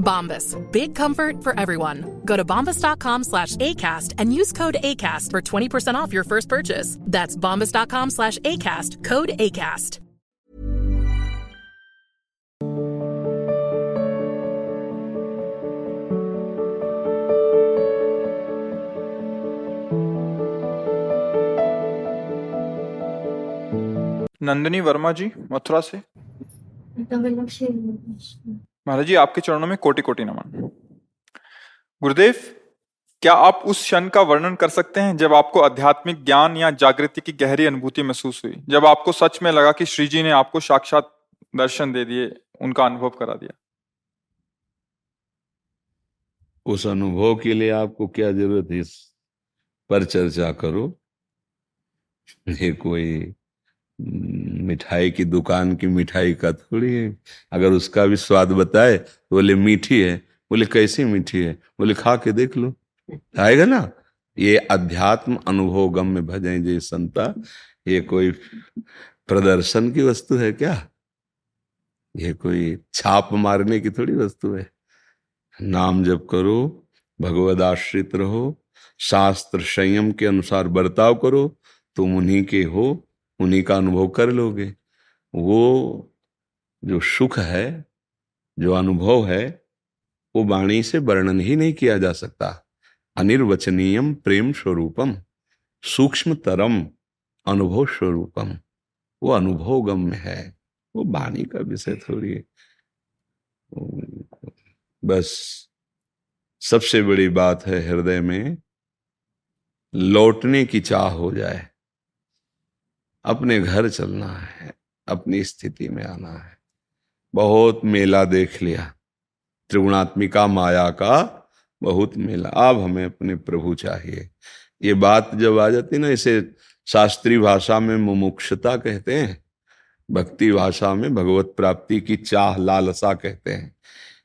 Bombas. Big comfort for everyone. Go to bombas.com slash ACAST and use code ACAST for 20% off your first purchase. That's bombas.com slash ACAST. Code ACAST. Nandini Verma जी मथुरा से महाराज जी, आपके चरणों में कोटि कोटि नमन। गुरुदेव, क्या आप उस क्षण का वर्णन कर सकते हैं जब आपको आध्यात्मिक ज्ञान या जागृति की गहरी अनुभूति महसूस हुई? जब आपको सच में लगा कि श्री जी ने आपको साक्षात दर्शन दे दिए, उनका अनुभव करा दिया? उस अनुभव के लिए आपको क्या ज़रूरत है इस पर चर्चा करो? ये कोई मिठाई की दुकान की मिठाई का थोड़ी है। अगर उसका भी स्वाद बताए तो बोले, मीठी है। बोले, कैसी मीठी है? बोले, खा के देख लो। आएगा ना? ये अध्यात्म अनुभव गम में भजें जय संता। ये कोई प्रदर्शन की वस्तु है क्या? ये कोई छाप मारने की थोड़ी वस्तु है। नाम जप करो, भगवद आश्रित रहो, शास्त्र संयम के अनुसार बर्ताव करो, तुम उन्हीं के हो। उन्हीं का अनुभव कर लोगे। वो जो सुख है, जो अनुभव है, वो वाणी से वर्णन ही नहीं किया जा सकता। अनिर्वचनीयम प्रेम स्वरूपम सूक्ष्म तरम अनुभव स्वरूपम। वो अनुभव गम्य है। वो वाणी का विषय थोड़ी बस सबसे बड़ी बात है हृदय में, लौटने की चाह हो जाए। अपने घर चलना है, अपनी स्थिति में आना है। बहुत मेला देख लिया। त्रिगुणात्मिका माया का बहुत मेला। अब हमें अपने प्रभु चाहिए। ये बात जब आ जाती ना, इसे शास्त्रीय भाषा में मुमुक्षता कहते हैं। भक्ति भाषा में भगवत प्राप्ति की चाह लालसा कहते हैं।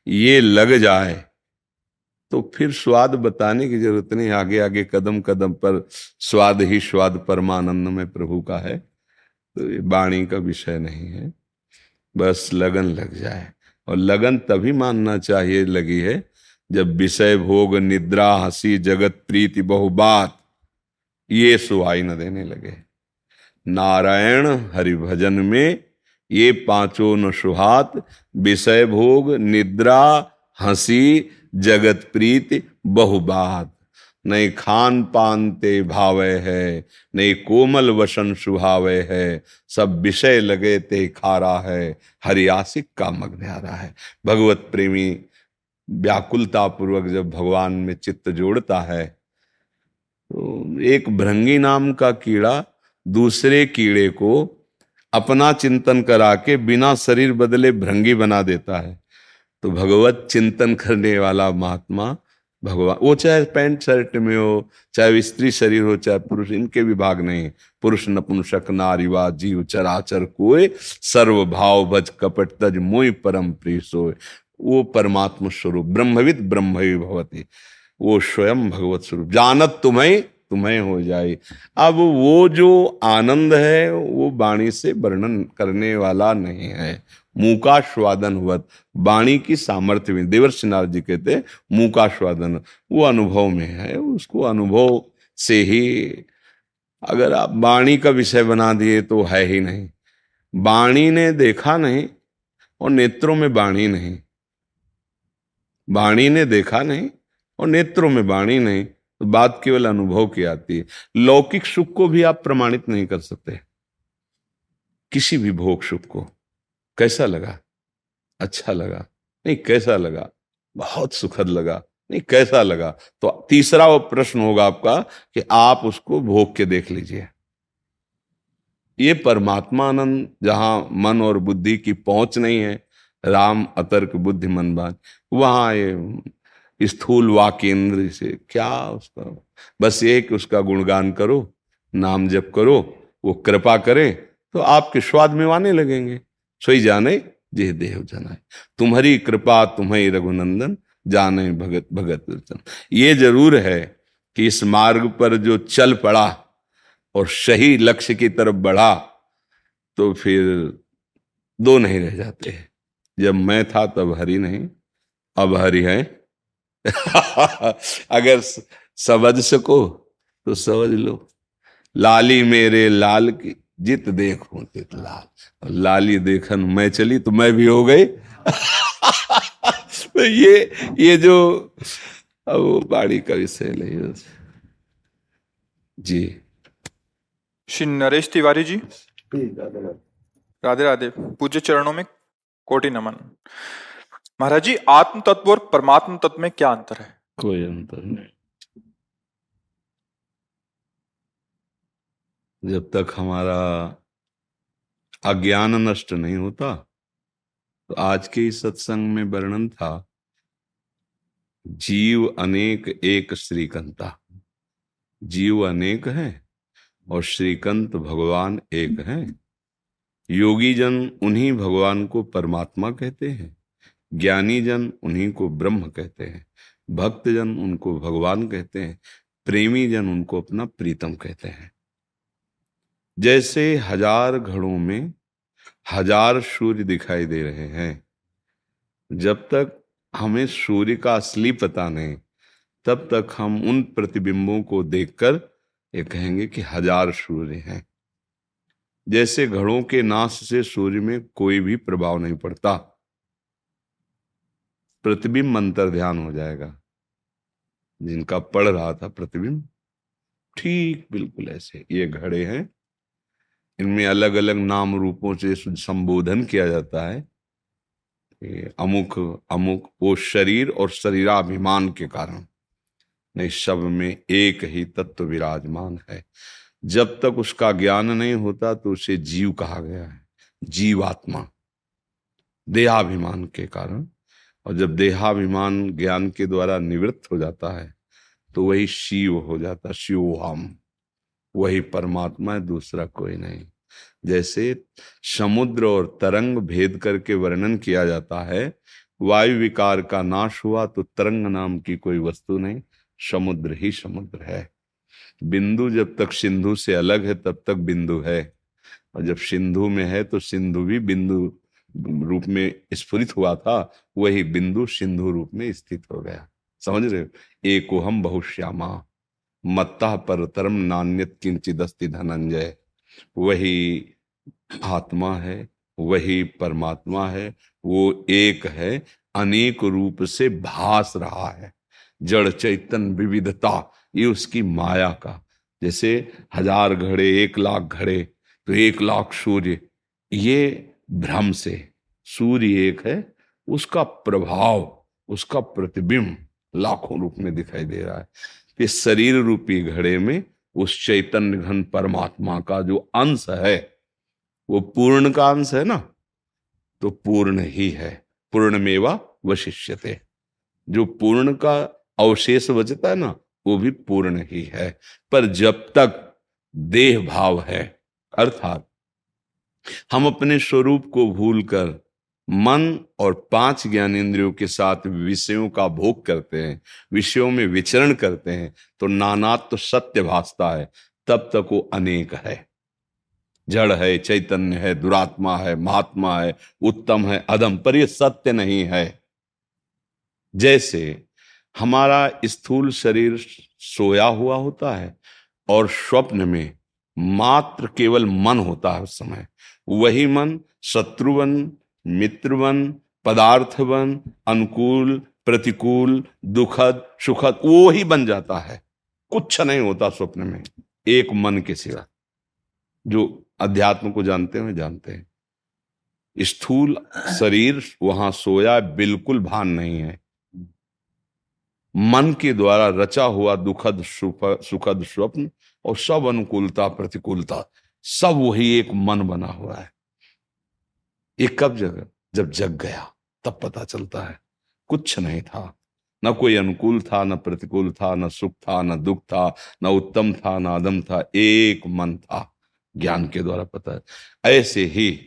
ये लग जाए तो फिर स्वाद बताने की ज़रूरत नहीं आगे आगे कदम कदम पर स्वाद ही स्वाद परमानंद में प्रभु का है। तो ये वाणी का विषय नहीं है। बस लगन लग जाए। और लगन तभी मानना चाहिए लगी है, जब विषय भोग, निद्रा, हँसी, जगत, प्रीति, बहुबात, ये सुहाई न देने लगे। नारायण हरिभजन में ये पाँचों न सुहात, विषय भोग, निद्रा हँसी, जगत प्रीति, बहुबात। नहीं खान पान ते भावे है नहीं कोमल वसन सुहावे है, सब विषय लगे ते खारा है हरियासिक का मग्न आ रहा है। भगवत प्रेमी व्याकुलता पूर्वक जब भगवान में चित्त जोड़ता है तो एक भृंगी नाम का कीड़ा दूसरे कीड़े को अपना चिंतन करा के बिना शरीर बदले भृंगी बना देता है। तो भगवत चिंतन करने वाला महात्मा भगवान, वो चाहे पैंट शर्ट में हो, चाहे स्त्री शरीर हो, चाहे पुरुष, इनके विभाग नहीं पुरुष नपुंसक नारीवा जीव, चराचर कोय सर्व भाव भज कपट तज मोई परम प्रिय सोय। वो परमात्मा स्वरूप, ब्रह्मविद ब्रह्म भवती। वो स्वयं भगवत स्वरूप, जानत तुम्हें तुम्हें हो जाए। अब वो जो आनंद है, वो वाणी से वर्णन करने वाला नहीं है। स्वादन हुआ वाणी की सामर्थ्य में देवर्षि नारद जी कहते स्वादन वो अनुभव में है। उसको अनुभव से ही अगर आप वाणी का विषय बना दिए तो है ही नहीं। वाणी ने देखा नहीं और नेत्रों में वाणी नहीं। वाणी ने देखा नहीं और नेत्रों में वाणी नहीं तो बात केवल अनुभव की आती है। लौकिक सुख को भी आप प्रमाणित नहीं कर सकते। किसी भी भोग सुख को। कैसा लगा? अच्छा लगा। नहीं, कैसा लगा? बहुत सुखद लगा। नहीं, कैसा लगा? तो तीसरा वो प्रश्न होगा आपका कि आप उसको भोग के देख लीजिए। ये परमात्मा आनंद जहाँ मन और बुद्धि की पहुँच नहीं है, राम अतर्क बुद्धि मन बात, वहाँ ये स्थूल वाकेंद्र से क्या उसका? बस एक उसका गुणगान करो, नाम जप करो, वो कृपा करें तो आपके स्वाद में आने लगेंगे। सोई जाने जे देव जनाए। तुम्हारी कृपा तुम्हें रघुनंदन, जाने भगत भगत ये ज़रूर है कि इस मार्ग पर जो चल पड़ा और सही लक्ष्य की तरफ़ बढ़ा तो फिर दो नहीं रह जाते। जब मैं था, तब हरि नहीं, अब हरि है। अगर समझ सको तो समझ लो। लाली मेरे लाल की जित देखो तित लाल। लाली देखन मैं चली तो मैं भी हो गई। तो ये ये जो अब वो बाड़ी का विषय नहीं जी। श्री नरेश तिवारी जी। राधे राधे। पूज्य चरणों में कोटि नमन। महाराज जी आत्म तत्व और परमात्म तत्व में क्या अंतर है? कोई अंतर नहीं। जब तक हमारा अज्ञान नष्ट नहीं होता तो आज के इस सत्संग में वर्णन था, जीव अनेक एक श्रीकंता। जीव अनेक है और श्रीकंत भगवान एक है। योगी जन उन्हीं भगवान को परमात्मा कहते हैं ज्ञानी जन उन्हीं को ब्रह्म कहते हैं भक्त जन उनको भगवान कहते हैं प्रेमी जन उनको अपना प्रीतम कहते हैं। जैसे हज़ार घड़ों में हज़ार सूर्य दिखाई दे रहे हैं। जब तक हमें सूर्य का असली पता नहीं, तब तक हम उन प्रतिबिंबों को देखकर ये कहेंगे कि हज़ार सूर्य हैं। जैसे घड़ों के नाश से सूर्य में कोई भी प्रभाव नहीं पड़ता। प्रतिबिंब मंत्र ध्यान हो जाएगा। जिनका पढ़ रहा था प्रतिबिंब, ठीक बिल्कुल ऐसे, ये घड़े हैं। इनमें अलग अलग नाम रूपों से संबोधन किया जाता है। अमुक अमुक वो शरीर और शरीराभिमान के कारण। नहीं, सब में एक ही तत्व विराजमान है। जब तक उसका ज्ञान नहीं होता तो उसे जीव कहा गया है। जीवात्मा। देहाभिमान के कारण। और जब देहाभिमान ज्ञान के द्वारा निवृत्त हो जाता है तो वही शिव हो जाता शिव हम वही परमात्मा है, दूसरा कोई नहीं। जैसे समुद्र और तरंग भेद करके वर्णन किया जाता है, वायु विकार का नाश हुआ तो तरंग नाम की कोई वस्तु नहीं, समुद्र ही समुद्र है। बिंदु जब तक सिंधु से अलग है, तब तक बिंदु है। और जब सिंधु में है तो सिंधु भी बिंदु रूप में स्फुरित हुआ था, वही बिंदु सिंधु रूप में स्थित हो गया। समझ रहे हो? एको हम बहुश्यामा। मत्ता परतरम नान्यत किंचिदस्ति धनंजय वही आत्मा है, वही परमात्मा है, वो एक है, अनेक रूप से भास रहा है। जड़ चैतन विविधता, ये उसकी माया का। जैसे हज़ार घड़े, एक लाख घड़े तो एक लाख सूर्य, ये भ्रम से। सूर्य एक है, उसका प्रभाव, उसका प्रतिबिंब लाखों रूप में दिखाई दे रहा है। इस शरीर रूपी घड़े में उस चैतन्य घन परमात्मा का जो अंश है, वो पूर्ण का अंश है ना? तो पूर्ण ही है। पूर्ण मेवा वशिष्यते। जो पूर्ण का अवशेष बचता है ना, वो भी पूर्ण ही है। पर जब तक देह भाव है, अर्थात हम अपने स्वरूप को भूलकर मन और पाँच ज्ञान इंद्रियों के साथ विषयों का भोग करते हैं, विषयों में विचरण करते हैं तो नानात्व तो सत्य भासता है, तब तक वो अनेक है। जड़ है, चैतन्य है, दुरात्मा है, महात्मा है, उत्तम है अदम पर यह सत्य नहीं है। जैसे हमारा स्थूल शरीर सोया हुआ होता है और स्वप्न में मात्र केवल मन होता है उस समय, वही मन शत्रुवन मित्रवन, पदार्थवन, अनुकूल, प्रतिकूल, दुखद, सुखद, वो ही बन जाता है। कुछ नहीं होता स्वप्न में, एक मन के सिवा। जो अध्यात्म को जानते हैं जानते हैं। स्थूल शरीर वहाँ सोया बिल्कुल भान नहीं है। मन के द्वारा रचा हुआ दुखद सुखद स्वप्न और सब अनुकूलता, प्रतिकूलता, सब वही एक मन बना हुआ है। ये कब जग, जब जग गया, तब पता चलता है। कुछ नहीं था। न कोई अनुकूल था, न प्रतिकूल था, न सुख था, न दुख था, न उत्तम था, न अदम था। एक मन था, ज्ञान के द्वारा पता है। ऐसे ही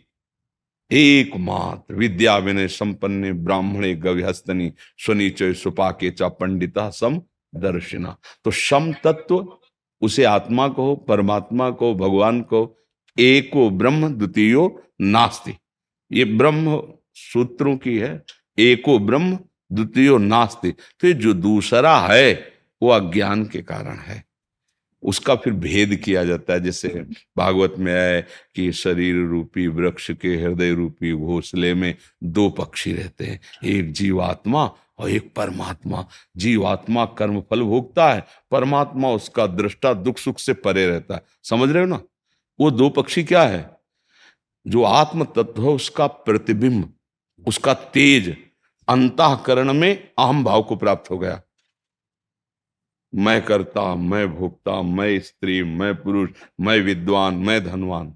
एकमात्र विद्या विनय संपन्न ब्राह्मणे गव्यस्तनी स्वनीचय सुपाके चा पंडिता सम दर्शिना। तो सम तत्व, उसे आत्मा को परमात्मा को भगवान को एको ब्रह्म द्वितीयो नास्ति। ये ब्रह्म सूत्रों की है, एको ब्रह्म, द्वितीयो नास्ति। फिर जो दूसरा है, वो अज्ञान के कारण है। उसका फिर भेद किया जाता है, जैसे भागवत में आए कि शरीर रूपी वृक्ष के हृदय रूपी घोसले में दो पक्षी रहते हैं, एक जीवात्मा और एक परमात्मा। जीवात्मा कर्म फल भोगता है, परमात्मा उसका दृष्टा दुख सुख से परे रहता है। समझ रहे हो ना? वो दो पक्षी क्या है? जो आत्म तत्व है, उसका प्रतिबिंब, उसका तेज अंतकरण में अहम भाव को प्राप्त हो गया। मैं करता, मैं भोगता मैं स्त्री, मैं पुरुष, मैं विद्वान, मैं धनवान।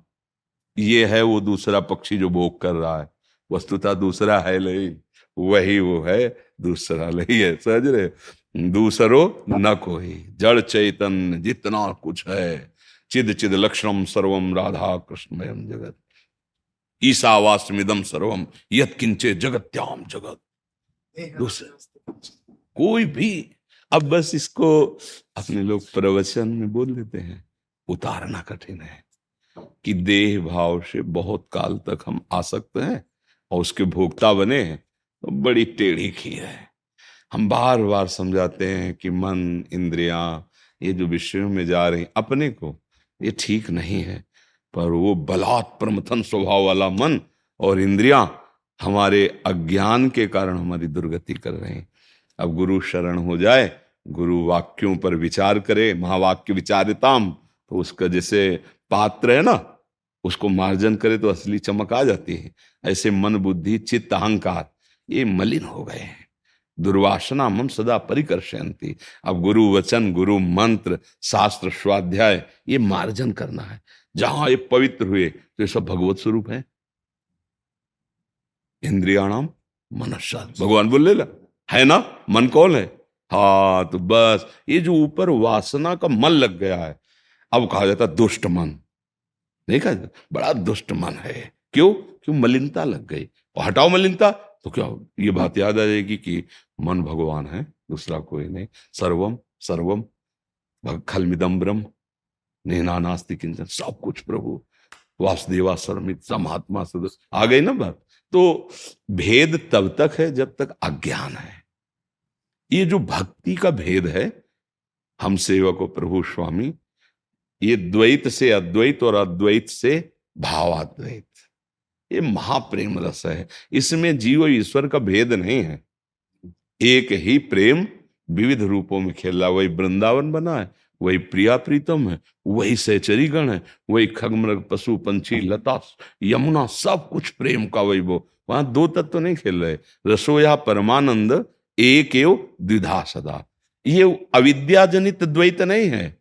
ये है वो दूसरा पक्षी जो भोग कर रहा है। वस्तुता दूसरा है नहीं, वही वो है दूसरा नहीं है, समझ रहे दूसरो न कोई, जड़ चैतन्य जितना कुछ है। चिद चिद लक्षणम सर्वम राधा कृष्णमयम जगत। ईसावास्मिदम सर्वम यत किंचे जगत्याम जगत कोई भी, अब बस इसको अपने लोग प्रवचन में बोल देते हैं। उतारना कठिन है कि देह भाव से बहुत काल तक हम आ सकते हैं और उसके भोक्ता बने हैं तो बड़ी टेढ़ी खीर है। हम बार बार समझाते हैं कि मन, इंद्रिया, ये जो विषयों में जा रही, अपने को ये ठीक नहीं है। पर वो बलात् प्रमथन स्वभाव वाला मन और इंद्रिया हमारे अज्ञान के कारण हमारी दुर्गति कर रहे हैं। अब गुरु शरण हो जाए, गुरु वाक्यों पर विचार करे, महावाक्य विचारिताम तो उसका जैसे पात्र है ना, उसको मार्जन करे तो असली चमक आ जाती है। ऐसे मन बुद्धि, चित्त, अहंकार, ये मलिन हो गए हैं। दुर्वासना मम सदा परिकर्षयंती। अब गुरु वचन, गुरु मंत्र, शास्त्र, स्वाध्याय, ये मार्जन करना है। जहाँ ये पवित्र हुए तो ये सब भगवत स्वरूप है। इंद्रियाणाम मनसा भगवान बोल ले है ना? मन कौन है? हाँ तो बस, ये जो ऊपर वासना का मन लग गया है, अब कहा जाता दुष्ट मन। देखा बड़ा दुष्ट मन है। क्यों? क्यों? मलिनता लग गई। हटाओ मलिनता तो क्या ये बात याद आ जाएगी कि मन भगवान है, दूसरा कोई नहीं। सर्वम सर्वम खलमिदम ब्रह्म नेना नास्ति किंचन सब कुछ प्रभु। वासुदेवा सर्वमित समात्मा सदस्य आ गई ना बात? तो भेद तब तक है जब तक अज्ञान है। ये जो भक्ति का भेद है, हम सेवक प्रभु स्वामी, ये द्वैत से अद्वैत और अद्वैत से भावाद्वैत। ये महाप्रेम रस है। इसमें जीव ईश्वर का भेद नहीं है। एक ही प्रेम विविध रूपों में खेल रहा वही वृंदावन बना है। वही प्रिया प्रीतम है, वही सहचरी गण है, वही खगमृग, पशु, पंछी, लता, यमुना, सब कुछ प्रेम का वही वो। वहाँ दो तत्व तो नहीं खेल रहे। रसोया परमानंद, एक एव द्विधा सदा। ये अविद्याजनित द्वैत नहीं है।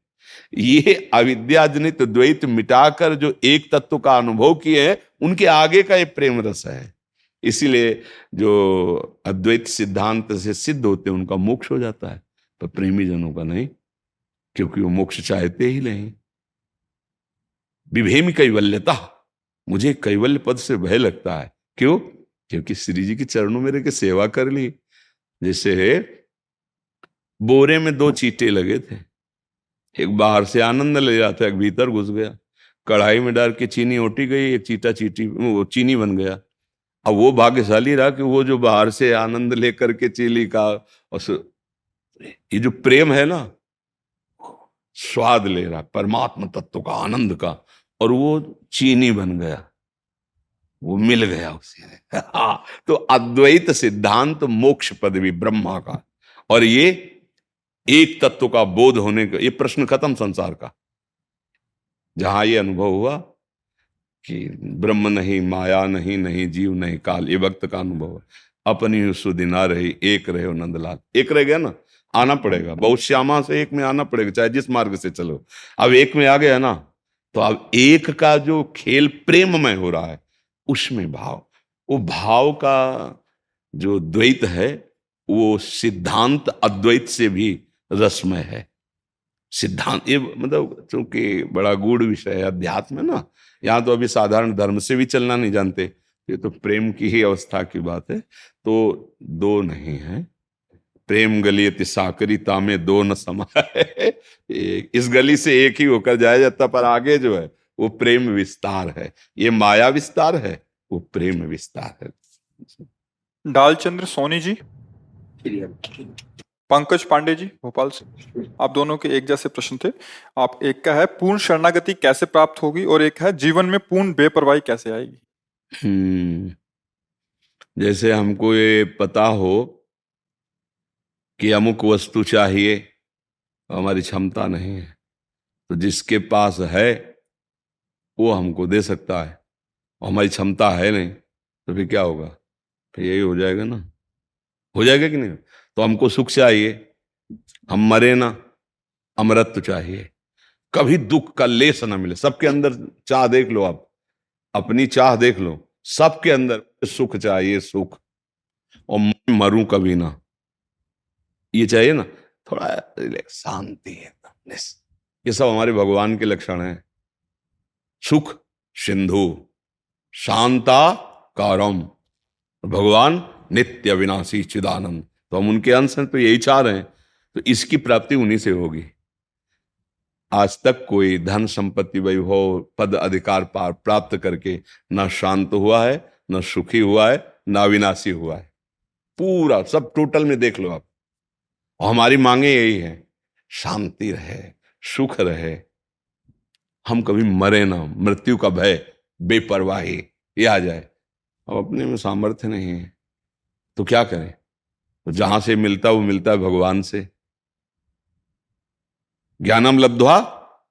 ये अविद्याजनित द्वैत मिटाकर जो एक तत्व का अनुभव किए हैं, उनके आगे का ये प्रेम रस है। इसीलिए जो अद्वैत सिद्धांत से सिद्ध होते हैं, उनका मोक्ष हो जाता है, पर प्रेमी जनों का नहीं। क्योंकि वो मोक्ष चाहते ही नहीं। विभेमी कैवल्यता। मुझे कैवल्य पद से भय लगता है। क्यों? क्योंकि श्री जी के चरणों में के सेवा कर ली। जैसे बोरे में दो चीटे लगे थे। एक बाहर से आनंद ले रहा था एक भीतर घुस गया। कढ़ाई में डाल के चीनी ओटी गई, एक चीटा चीटी, वो चीनी बन गया। अब वो भाग्यशाली रहा कि वो जो बाहर से आनंद लेकर के चीली का और ये जो प्रेम है ना स्वाद ले रहा, परमात्मा तत्व का, आनंद का, और वो चीनी बन गया। वो मिल गया उसे। हाँ तो अद्वैत सिद्धांत मोक्ष पदवी ब्रह्मा का। और ये एक तत्व का बोध होने का, ये प्रश्न खत्म संसार का। जहाँ ये अनुभव हुआ कि ब्रह्म नहीं, माया नहीं नहीं, जीव नहीं, काल, ये वक्त का अनुभव अपनी सुदिन रही, एक रहे हो नंदलाल। एक रह गया ना? आना पड़ेगा। बहुत श्यामा से एक में आना पड़ेगा, चाहे जिस मार्ग से चलो। अब एक में आ गया ना तो अब एक का जो खेल प्रेम में हो रहा है, उसमें भाव। वो भाव का जो द्वैत है, वो सिद्धांत अद्वैत से भी रसमय है। सिद्धांत, ये मतलब चूँकि बड़ा गूढ़ विषय है अध्यात्म है ना, यहाँ तो अभी साधारण धर्म से भी चलना नहीं जानते, ये तो प्रेम की ही अवस्था की बात है। तो दो नहीं है। प्रेम गली साकरीता में दो न समा इस गली से एक ही होकर जाया जाता पर आगे जो है वो प्रेम विस्तार है। ये माया विस्तार है वो प्रेम विस्तार है। डालचंद्र सोनी जी पंकज पांडे जी भोपाल से। आप दोनों के एक जैसे प्रश्न थे। आप एक का है पूर्ण शरणागति कैसे प्राप्त होगी? और एक है जीवन में पूर्ण बेपरवाही कैसे आएगी? हम्म। जैसे हमको ये पता हो कि अमुक वस्तु चाहिए हमारी क्षमता नहीं है। तो जिसके पास है, वो हमको दे सकता है, और हमारी क्षमता है नहीं तो फिर क्या होगा? फिर यही हो जाएगा ना। हो जाएगा कि नहीं? तो हमको सुख चाहिए, हम मरे ना, अमृत चाहिए। कभी दुख का लेस ना मिले। सबके अंदर चाह देख लो आप। अपनी चाह देख लो। सबके अंदर सुख चाहिए, सुख। और मरूं कभी ना। ये चाहिए ना, थोड़ा रिलैक्स शांति है ये सब हमारे भगवान के लक्षण हैं। सुख, सिंधु शांता कारम भगवान नित्य विनाशी चिदानंद। तो हम उनके अंश हैं तो यही चाह रहे हैं। तो इसकी प्राप्ति उन्हीं से होगी। आज तक कोई धन संपत्ति वैभव पद अधिकार पार प्राप्त करके न शांत हुआ है, न सुखी हुआ है, न अविनाशी हुआ है। पूरा सब टोटल में देख लो आप। और हमारी मांगे यही है, शांति रहे, सुख रहे। हम कभी मरे ना, मृत्यु का भय, बेपरवाही, ये आ जाए। अब अपने में सामर्थ्य नहीं है। तो क्या करें? तो जहाँ से मिलता, वो मिलता है भगवान से। ज्ञानम लब्धवा,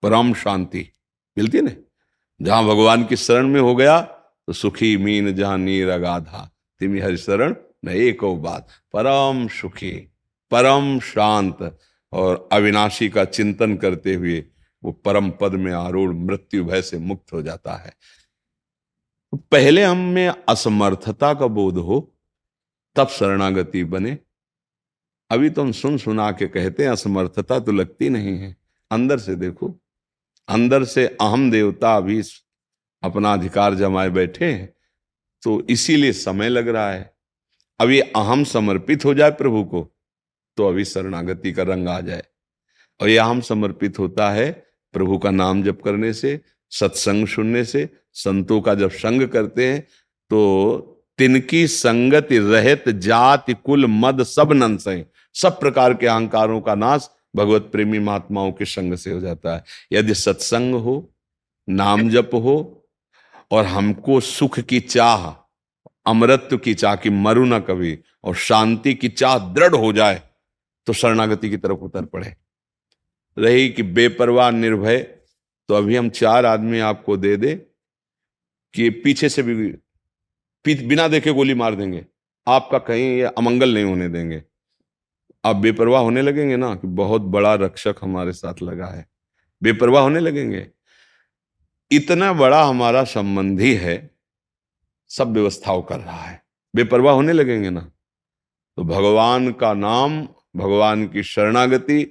परम शांति। मिलती है ना? जहाँ भगवान की शरण में हो गया तो सुखी मीन जहाँ नीर अगाधा तिमी हरि शरण, न एक बात। परम सुखी। परम शांत और अविनाशी का चिंतन करते हुए वो परम पद में आरूढ़ मृत्यु भय से मुक्त हो जाता है। पहले हम में असमर्थता का बोध हो, तब शरणागति बने। अभी तो हम सुन सुना के कहते हैं, असमर्थता तो लगती नहीं है। अंदर से देखो, अंदर से अहम देवता अभी अपना अधिकार जमाए बैठे हैं तो इसीलिए समय लग रहा है। अभी अहम समर्पित हो जाए प्रभु को तो अभी शरणागति का रंग आ जाए। और यह हम समर्पित होता है प्रभु का नाम जप करने से, सत्संग सुनने से, संतों का जब संग करते हैं तो तिनकी संगति रहत जाति कुल मद सब नंसे सब प्रकार के अहंकारों का नाश भगवत प्रेमी महात्माओं के संग से हो जाता है। यदि सत्संग हो, नाम जप हो, और हमको सुख की चाह अमृत्व की चाह की मरु न कभी, और शांति की चाह दृढ़ हो जाए तो शरणागति की तरफ़ उतर पड़े। रही कि बेपरवाह, निर्भय तो अभी हम चार आदमी आपको दे दे कि पीछे से भी बिना देखे गोली मार देंगे। आपका कहीं ये अमंगल नहीं होने देंगे। आप बेपरवाह होने लगेंगे ना कि बहुत बड़ा रक्षक हमारे साथ लगा है। बेपरवाह होने लगेंगे। इतना बड़ा हमारा संबंधी है, सब व्यवस्थाओं कर रहा है। बेपरवाह होने लगेंगे ना। तो भगवान का नाम भगवान की शरणागति।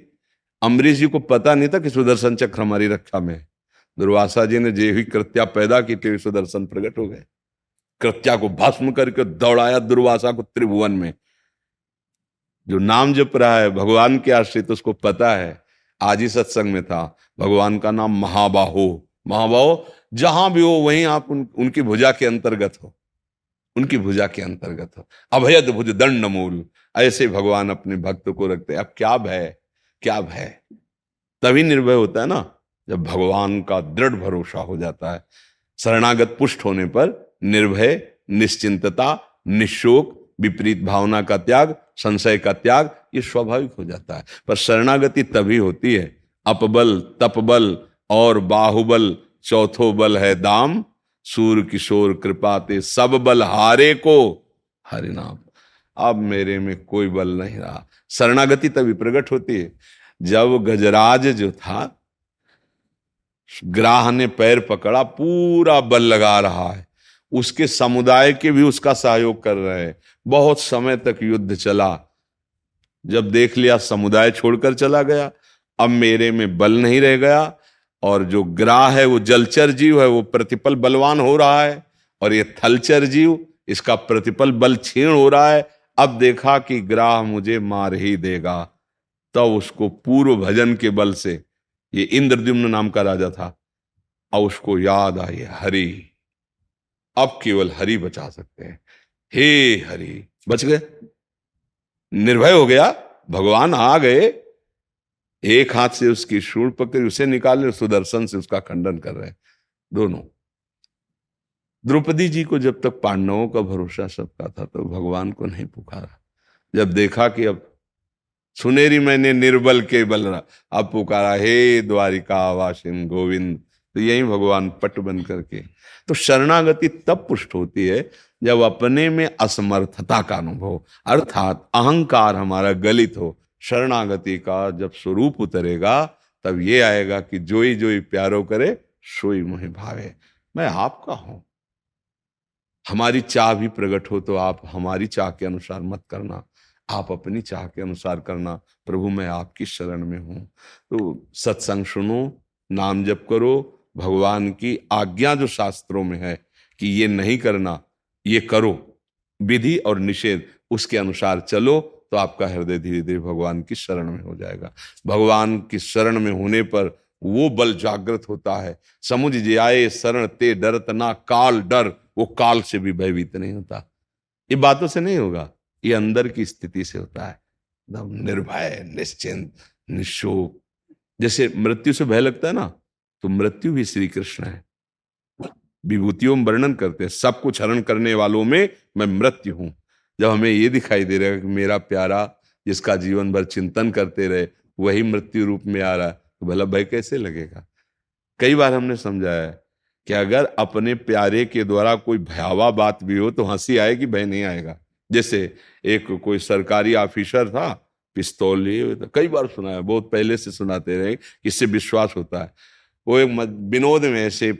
अम्बरीश जी को पता नहीं था कि सुदर्शन चक्र हमारी रक्षा में दुर्वासा जी ने जे हुई कृत्या पैदा की थी सुदर्शन प्रकट हो गए। कृत्या को भस्म करके दौड़ाया दुर्वासा को त्रिभुवन में। जो नाम जप रहा है भगवान के आश्रित तो उसको पता है आज ही सत्संग में था। भगवान का नाम महाबाहो। महाबाहो जहाँ भी हो वहीं आप उन, उनकी भुजा के अंतर्गत हो। उनकी भुजा के अंतर्गत हो। अभयद भुज दंड मूल ऐसे भगवान अपने भक्त को रखते अब क्या भय क्या भय? तभी निर्भय होता है ना, जब भगवान का दृढ़ भरोसा हो जाता है। शरणागत पुष्ट होने पर निर्भय, निश्चिंतता, निशोक, विपरीत भावना का त्याग, संशय का त्याग, ये स्वाभाविक हो जाता है। पर शरणागति तभी होती है, अपबल, तपबल और बाहुबल, चौथो बल है दाम, सूर, किशोर कृपाते सब बल हारे को, हरिनाम। अब मेरे में कोई बल नहीं रहा। शरणागति तभी प्रकट होती है, जब गजराज जो था, ग्राह ने पैर पकड़ा, पूरा बल लगा रहा है। उसके समुदाय के भी उसका सहयोग कर रहे हैं। बहुत समय तक युद्ध चला। जब देख लिया, समुदाय छोड़कर चला गया। अब मेरे में बल नहीं रह गया और जो ग्राह है, वो जलचर जीव है, वो प्रतिपल बलवान हो रहा है। और ये थलचर जीव, इसका प्रतिपल बल क्षीण हो रहा है। अब देखा कि ग्राह मुझे मार ही देगा। तब तो उसको पूर्व भजन के बल से, ये इंद्रद्युम्न नाम का राजा था, अब उसको याद आई हरि। अब केवल हरि बचा सकते हैं। हे हरि, बच गए? निर्भय हो गया? भगवान आ गए? एक हाथ से उसकी शूल पकड़ी, उसे निकाले सुदर्शन से उसका खंडन कर रहे दोनों द्रौपदी जी को जब तक पांडवों का भरोसा सबका था तो भगवान को नहीं पुकारा। जब देखा कि अब सुनेरी मैंने निर्बल के बल रहा, अब पुकारा, हे द्वारिका, वासिन, गोविंद तो यही भगवान पट बन करके। तो शरणागति तब पुष्ट होती है, जब अपने में असमर्थता का अनुभव, अर्थात अहंकार हमारा गलित हो। शरणागति का जब स्वरूप उतरेगा, तब ये आएगा कि जोई जोई प्यारो करे, सोई मुहे भावे। मैं आपका हूँ। हमारी चाह भी प्रकट हो तो आप हमारी चाह के अनुसार मत करना। आप अपनी चाह के अनुसार करना। प्रभु, मैं आपकी शरण में हूँ। तो सत्संग सुनो, नाम जप करो, भगवान की आज्ञा जो शास्त्रों में है कि ये नहीं करना, ये करो। विधि और निषेध उसके अनुसार चलो तो आपका हृदय धीरे धीरे भगवान की शरण में हो जाएगा। भगवान की शरण में होने पर वो बल जागृत होता है। समुझ जाए शरण, ते डरत ना काल डर। वो काल से भी भयभीत नहीं होता। ये बातों से नहीं होगा, ये अंदर की स्थिति से होता है। एकदम निर्भय, निश्चिंत, निशोक। जैसे मृत्यु से भय लगता है ना तो मृत्यु भी श्री कृष्ण है। विभूतियों में वर्णन करते हैं, सब कुछ हरण करने वालों में मैं मृत्यु हूँ। जब हमें ये दिखाई दे रहा है कि मेरा प्यारा, जिसका जीवन भर चिंतन करते रहे, वही मृत्यु रूप में आ रहा है तो भला भय कैसे लगेगा? कई बार हमने समझाया है कि अगर अपने प्यारे के द्वारा कोई भयावह बात भी हो तो हँसी आएगी, भय नहीं आएगा। जैसे एक कोई सरकारी ऑफिसर था, पिस्तौल लिए तो कई बार सुना है, बहुत पहले से सुनाते रहे इससे विश्वास होता है। वो एक विनोद में ऐसे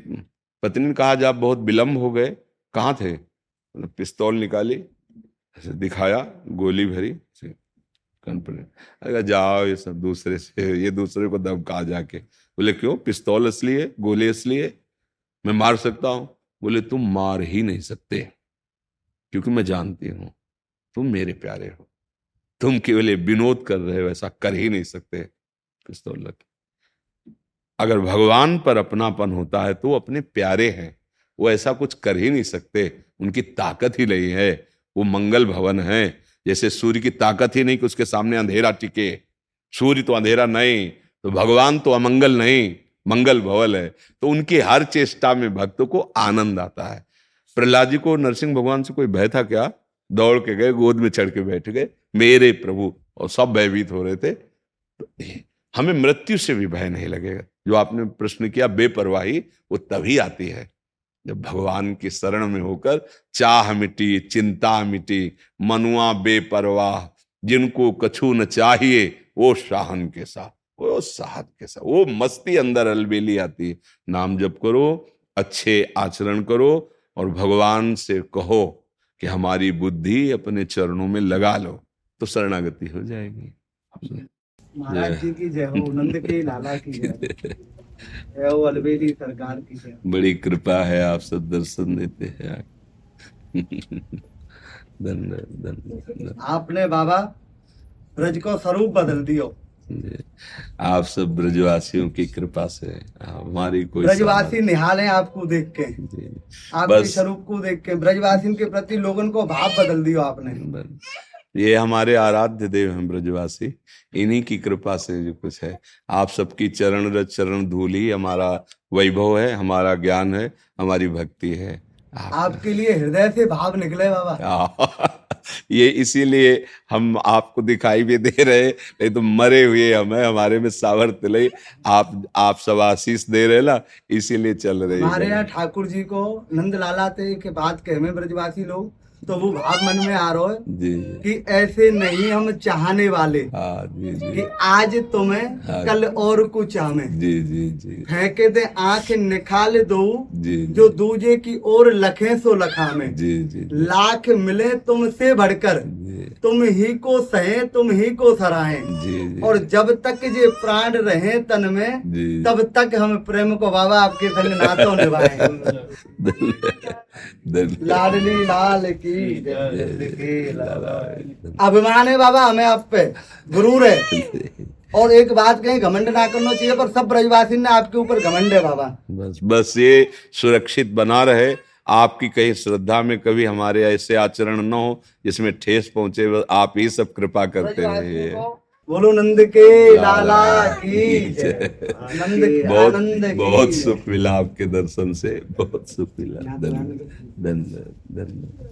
पत्नी ने कहा, जब बहुत विलम्ब हो गए, कहाँ थे? मतलब पिस्तौल निकाली दिखाया, गोली भरी अगर जाओ ये सब दूसरे से, ये दूसरे को दबका जाके। बोले, क्यों? पिस्तौल असली है गोली असली है मैं मार सकता हूँ? बोले, तुम मार ही नहीं सकते, क्योंकि मैं जानती हूँ, तुम मेरे प्यारे हो। तुम केवल विनोद कर रहे हो, ऐसा कर ही नहीं सकते। पिस्तौल अगर भगवान पर अपनापन होता है तो वो अपने प्यारे हैं। वो ऐसा कुछ कर ही नहीं सकते। उनकी ताकत ही नहीं है। वो मंगल भवन है। जैसे सूर्य की ताकत ही नहीं कि उसके सामने अंधेरा टिके। सूर्य तो अंधेरा नहीं तो भगवान तो अमंगल नहीं। मंगल भवल है तो उनकी हर चेष्टा में भक्तों को आनंद आता है। प्रहलाद जी को नरसिंह भगवान से कोई भय था क्या? दौड़ के गए, गोद में चढ़ के बैठ गए, मेरे प्रभु, और सब भयभीत हो रहे थे। तो हमें मृत्यु से भी भय नहीं लगेगा। जो आपने प्रश्न किया, बेपरवाही, वो तभी आती है, जब भगवान की शरण में होकर चाह मिटी, चिंता मिटी, मनुआ बेपरवाह, जिनको कछु न चाहिए, वो शाहन के साथ। वो साहत के साथ वो मस्ती अंदर अलबेली आती है। नाम जप करो अच्छे आचरण करो और भगवान से कहो कि हमारी बुद्धि अपने चरणों में लगा लो तो शरणागति हो जाएगी। महाराज जी की जय हो नंद के लाला की जय सरकार की बड़ी कृपा है आप सब दर्शन देते हैं। धन्यवाद। आपने बाबा ब्रज को स्वरूप बदल दियो। आप सब ब्रजवासियों की कृपा से हमारी कोई ब्रजवासी निहाले आपको देख के। आपके स्वरूप को देख के ब्रजवासियों के प्रति लोगों को भाव बदल दियो आपने। ये हमारे आराध्य देव हैं ब्रजवासी इन्हीं की कृपा से जो कुछ है। आप सबकी चरण रज चरण धूली हमारा वैभव है हमारा ज्ञान है हमारी भक्ति है। आपके लिए हृदय से भाव निकले बाबा। ये इसीलिए हम आपको दिखाई भी दे रहे नहीं तो मरे हुए हमें हमारे में सावर तिल आप आप सब आशीष दे रहे ना, इसीलिए चल रहे हमारे यहाँ ठाकुर जी को नंद लाला के बाद कहे में ब्रजवासी लोग तो वो भाव मन में आ रहा है जी कि ऐसे नहीं हम चाहने वाले। हाँ जी कि आज तुम्हें हाँ। कल और कुछ हमें जी जी जी। फेंके दे आँख निकाल दो। जी जो। दूजे की ओर लखे सो लखा में जी जी। लाख मिले तुमसे बढ़कर। तुम ही को सहे तुम ही को सराहें। जी जी और जब तक ये प्राण रहे तन में तब तक हम प्रेम को बाबा आपके संग नातों निभाए लाडली लाल की। अभिमान है बाबा हमें आप पे गुरूर है। और एक बात कहीं घमंड ना करना चाहिए पर सब ब्रजवासी ने आपके ऊपर घमंड है बाबा। बस बस ये सुरक्षित बना रहे। आपकी कहीं श्रद्धा में कभी हमारे ऐसे आचरण न हो जिसमें ठेस पहुँचे बस आप ही सब कृपा करते हैं। बोलो नंद के लाला की जय। नंद के बहुत बहुत सुख मिला आपके दर्शन से। बहुत सुख मिला। धन्य धन्य धन्य।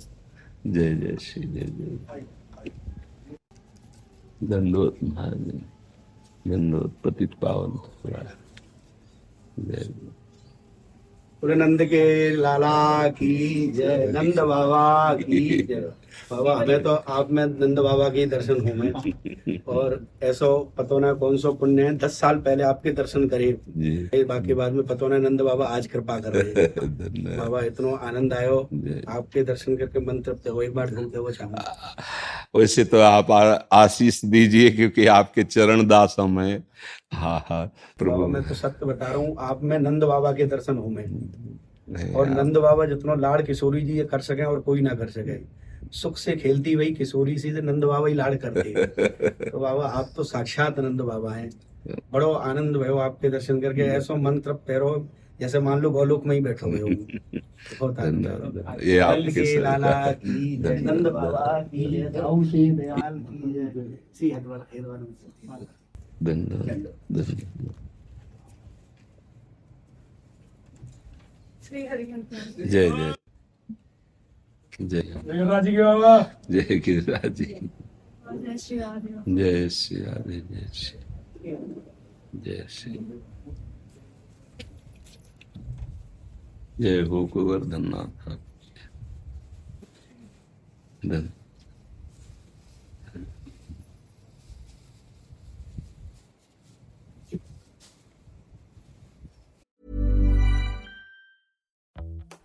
जय जय श्री जय जय। दंडोत महाजन दंडोत पतित पावन जय। बोले नंद के लाला की जय नंद बाबा की जय। बाबा हमें तो आप में नंद बाबा के दर्शन हो में। और ऐसो पतो ना कौन सो पुण्य है? दस साल पहले आपके दर्शन करे बाकी बाद में पतो ना नंद बाबा आज कृपा कर रहे बाबा इतना आनंद आयो आपके दर्शन करके मन तृप्त हो एक बार घूमते हुए वैसे तो आप आशीष दीजिए क्योंकि आपके चरण दास हम हैं। हाँ हाँ प्रभु। मैं तो सत्य बता रहा हूँ आप में नंद बाबा के दर्शन हो में। और नंद बाबा जितना लाड़ किशोरी जी ये कर सके और कोई ना कर सके। सुख से खेलती हुई किशोरी सी से नंद बाबा ही लाड़ करते हैं। तो बाबा आप तो साक्षात नंद बाबा हैं। बड़ो आनंद भयो आपके दर्शन करके ऐसो मन तृप्त पैरो जैसे मान लो गोलोक में ही बैठो हुए हो। बहुत आनंद ये आपके लाला की नंद बाबा की जय से दयाल की जय। श्री हरिवर हरिवर धन्यवाद धन्यवाद जय जय जय जय गिरिराज जी जय श्री राधे जय श्री जय श्री जय हो गोवर्धन नाथ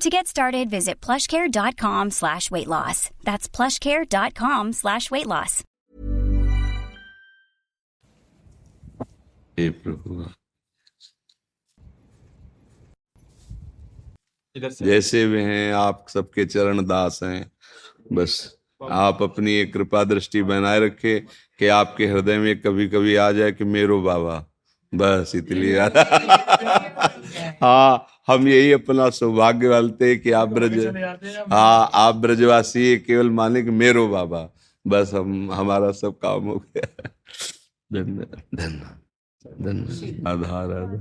To get started, visit plushcare.com slash weight loss. That's plushcare.com slash weight loss. हे जैसे भी हैं आप सबके चरण दास हैं बस आप अपनी एक कृपा दृष्टि बनाए रखे कि आपके हृदय में कभी कभी आ जाए कि मेरो बाबा बस इसलिए हाँ। हम यही अपना सौभाग्य वालते हैं कि आप ब्रज हाँ आप ब्रजवासी केवल माने कि मेरो बाबा। बस हम हमारा सब काम हो गया। धन्य धन्य धन्य आधार आधार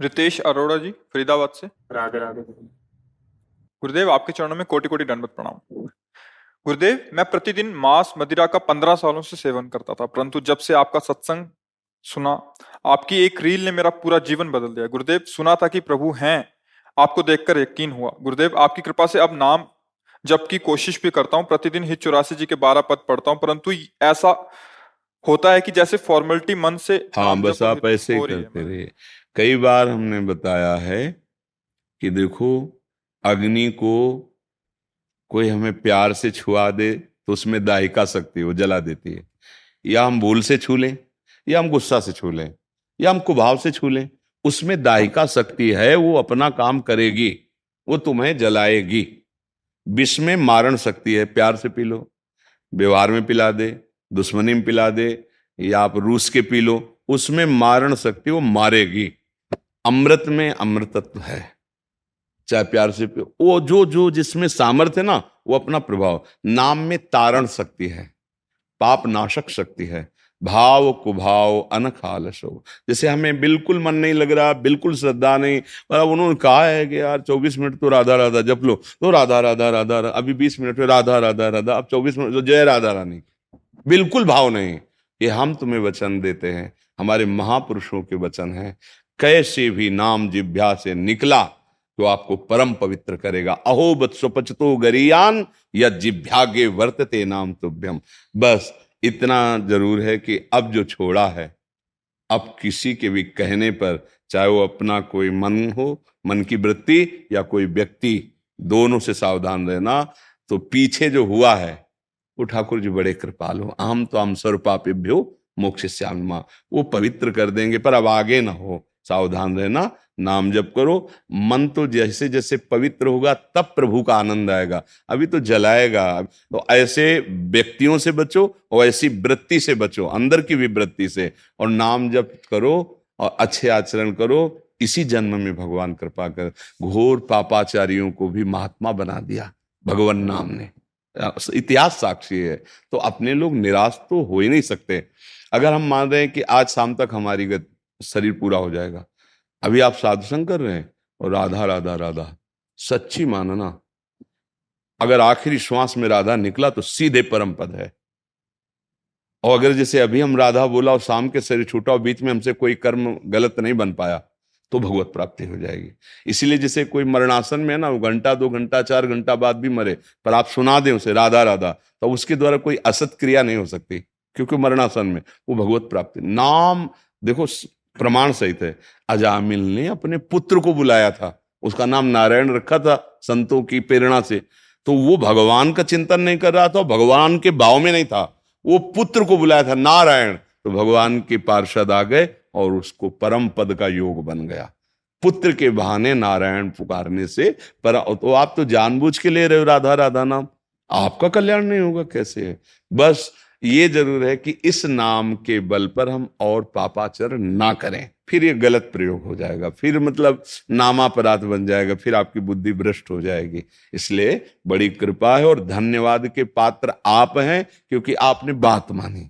रितेश अरोड़ा जी फरीदाबाद से। राधे राधे। गुरुदेव आपके चरणों में कोटि कोटि दंडवत प्रणाम। गुरुदेव मैं प्रतिदिन मांस मदिरा का पंद्रह सालों से सेवन करता था परंतु जब से आपका सत्संग सुना आपकी एक रील ने मेरा पूरा जीवन बदल दिया। गुरुदेव सुना था कि प्रभु हैं आपको देखकर यकीन हुआ। गुरुदेव आपकी कृपा से अब नाम जब की कोशिश भी करता हूँ प्रतिदिन हित चौरासी जी के बारह पद पढ़ता हूँ परंतु ऐसा होता है कि जैसे फॉर्मेलिटी मन से हाँ बस आप ऐसे ही हो है। करते रहिए। कई बार हमने बताया है कि देखो अग्नि को कोई हमें प्यार से छुआ दे तो उसमें दाहिका शक्ति वो जला देती है। या हम भूल से छू लें, या हम गुस्सा से छू लें, या हम कुभाव से छू लें, उसमें दाहिका शक्ति है, वो अपना काम करेगी, वो तुम्हें जलाएगी। विष में मारण शक्ति है, प्यार से पी लो, व्यवहार में पिला दे, दुश्मनी में पिला दे, या आप रूस के पी लो, उसमें मारण शक्ति वो मारेगी। अमृत में अमृतत्व है। चाहे प्यार से पियो। वो जो जो जिसमें सामर्थ्य ना, वो अपना प्रभाव। नाम में तारण शक्ति है, पाप नाशक शक्ति है। भाव कुभाव अनखालसो जैसे हमें बिल्कुल मन नहीं लग रहा, बिल्कुल श्रद्धा नहीं अब उन्होंने कहा है कि यार 24 मिनट तो राधा राधा जप लो। तो राधा राधा राधा अभी 20 मिनट राधा राधा राधा, अब 24 मिनट तो जय राधा रानी। बिल्कुल भाव नहीं ये हम तुम्हें वचन देते हैं। हमारे महापुरुषों के वचन हैं। कैसे भी नाम जिभ्या से निकला तो आपको परम पवित्र करेगा। अहो बत्सुपचतो गरियान या जिभ्यागे वर्तते नाम तुभ्यम। बस इतना ज़रूर है कि अब जो छोड़ा है, अब किसी के भी कहने पर, चाहे वो अपना कोई मन हो, मन की वृत्ति या कोई व्यक्ति, दोनों से सावधान रहना तो पीछे जो हुआ है, वो ठाकुर जी बड़े कृपाल हो। आम तो आम स्वरूपापिभ्यो मोक्ष श्यामा वो पवित्र कर देंगे, पर अब आगे ना हो। सावधान रहना, नाम जप करो, मन तो जैसे जैसे पवित्र होगा, तब प्रभु का आनंद आएगा। अभी तो जलाएगा। तो ऐसे व्यक्तियों से बचो और ऐसी वृत्ति से बचो, अंदर की भी वृत्ति से। और नाम जप करो और अच्छे आचरण करो। इसी जन्म में भगवान कृपा कर, घोर पापाचारियों को भी महात्मा बना दिया भगवान नाम ने। इतिहास साक्षी है। तो अपने लोग निराश तो हो ही नहीं सकते। अगर हम मान रहे हैं कि आज शाम तक हमारी गत शरीर पूरा हो जाएगा। अभी आप साधु संग कर रहे हैं और राधा राधा राधा, सच्ची मानना। अगर आखिरी श्वास में राधा निकला तो सीधे परम पद है। और अगर जैसे अभी हम राधा बोला और शाम के शरीर छूटा और बीच में हमसे कोई कर्म गलत नहीं बन पाया तो भगवत प्राप्ति हो जाएगी। इसीलिए जैसे कोई मरणासन में है ना, वो घंटा, दो घंटा, चार घंटा बाद भी मरे, पर आप सुना दें उसे, राधा राधा तो उसके द्वारा कोई असत क्रिया नहीं हो सकती, क्योंकि मरणासन में वो भगवत प्राप्ति। नाम, देखो प्रमाण सहित है। अजामिल ने अपने पुत्र को बुलाया था। उसका नाम नारायण रखा था संतों की प्रेरणा से। तो वो भगवान का चिंतन नहीं कर रहा था भगवान के भाव में नहीं था। वो पुत्र को बुलाया था नारायण। तो भगवान के पार्षद आ गए और उसको परम पद का योग बन गया। पुत्र के बहाने नारायण पुकारने से पर तो आप तो जानबूझ के ले रहे हो राधा राधा नाम। आपका कल्याण नहीं होगा, कैसे है? बस ये ज़रूर है कि इस नाम के बल पर हम और पापाचर ना करें। फिर ये गलत प्रयोग हो जाएगा। फिर मतलब नामापराध बन जाएगा। फिर आपकी बुद्धि भ्रष्ट हो जाएगी। इसलिए बड़ी कृपा है और धन्यवाद के पात्र आप हैं, क्योंकि आपने बात मानी।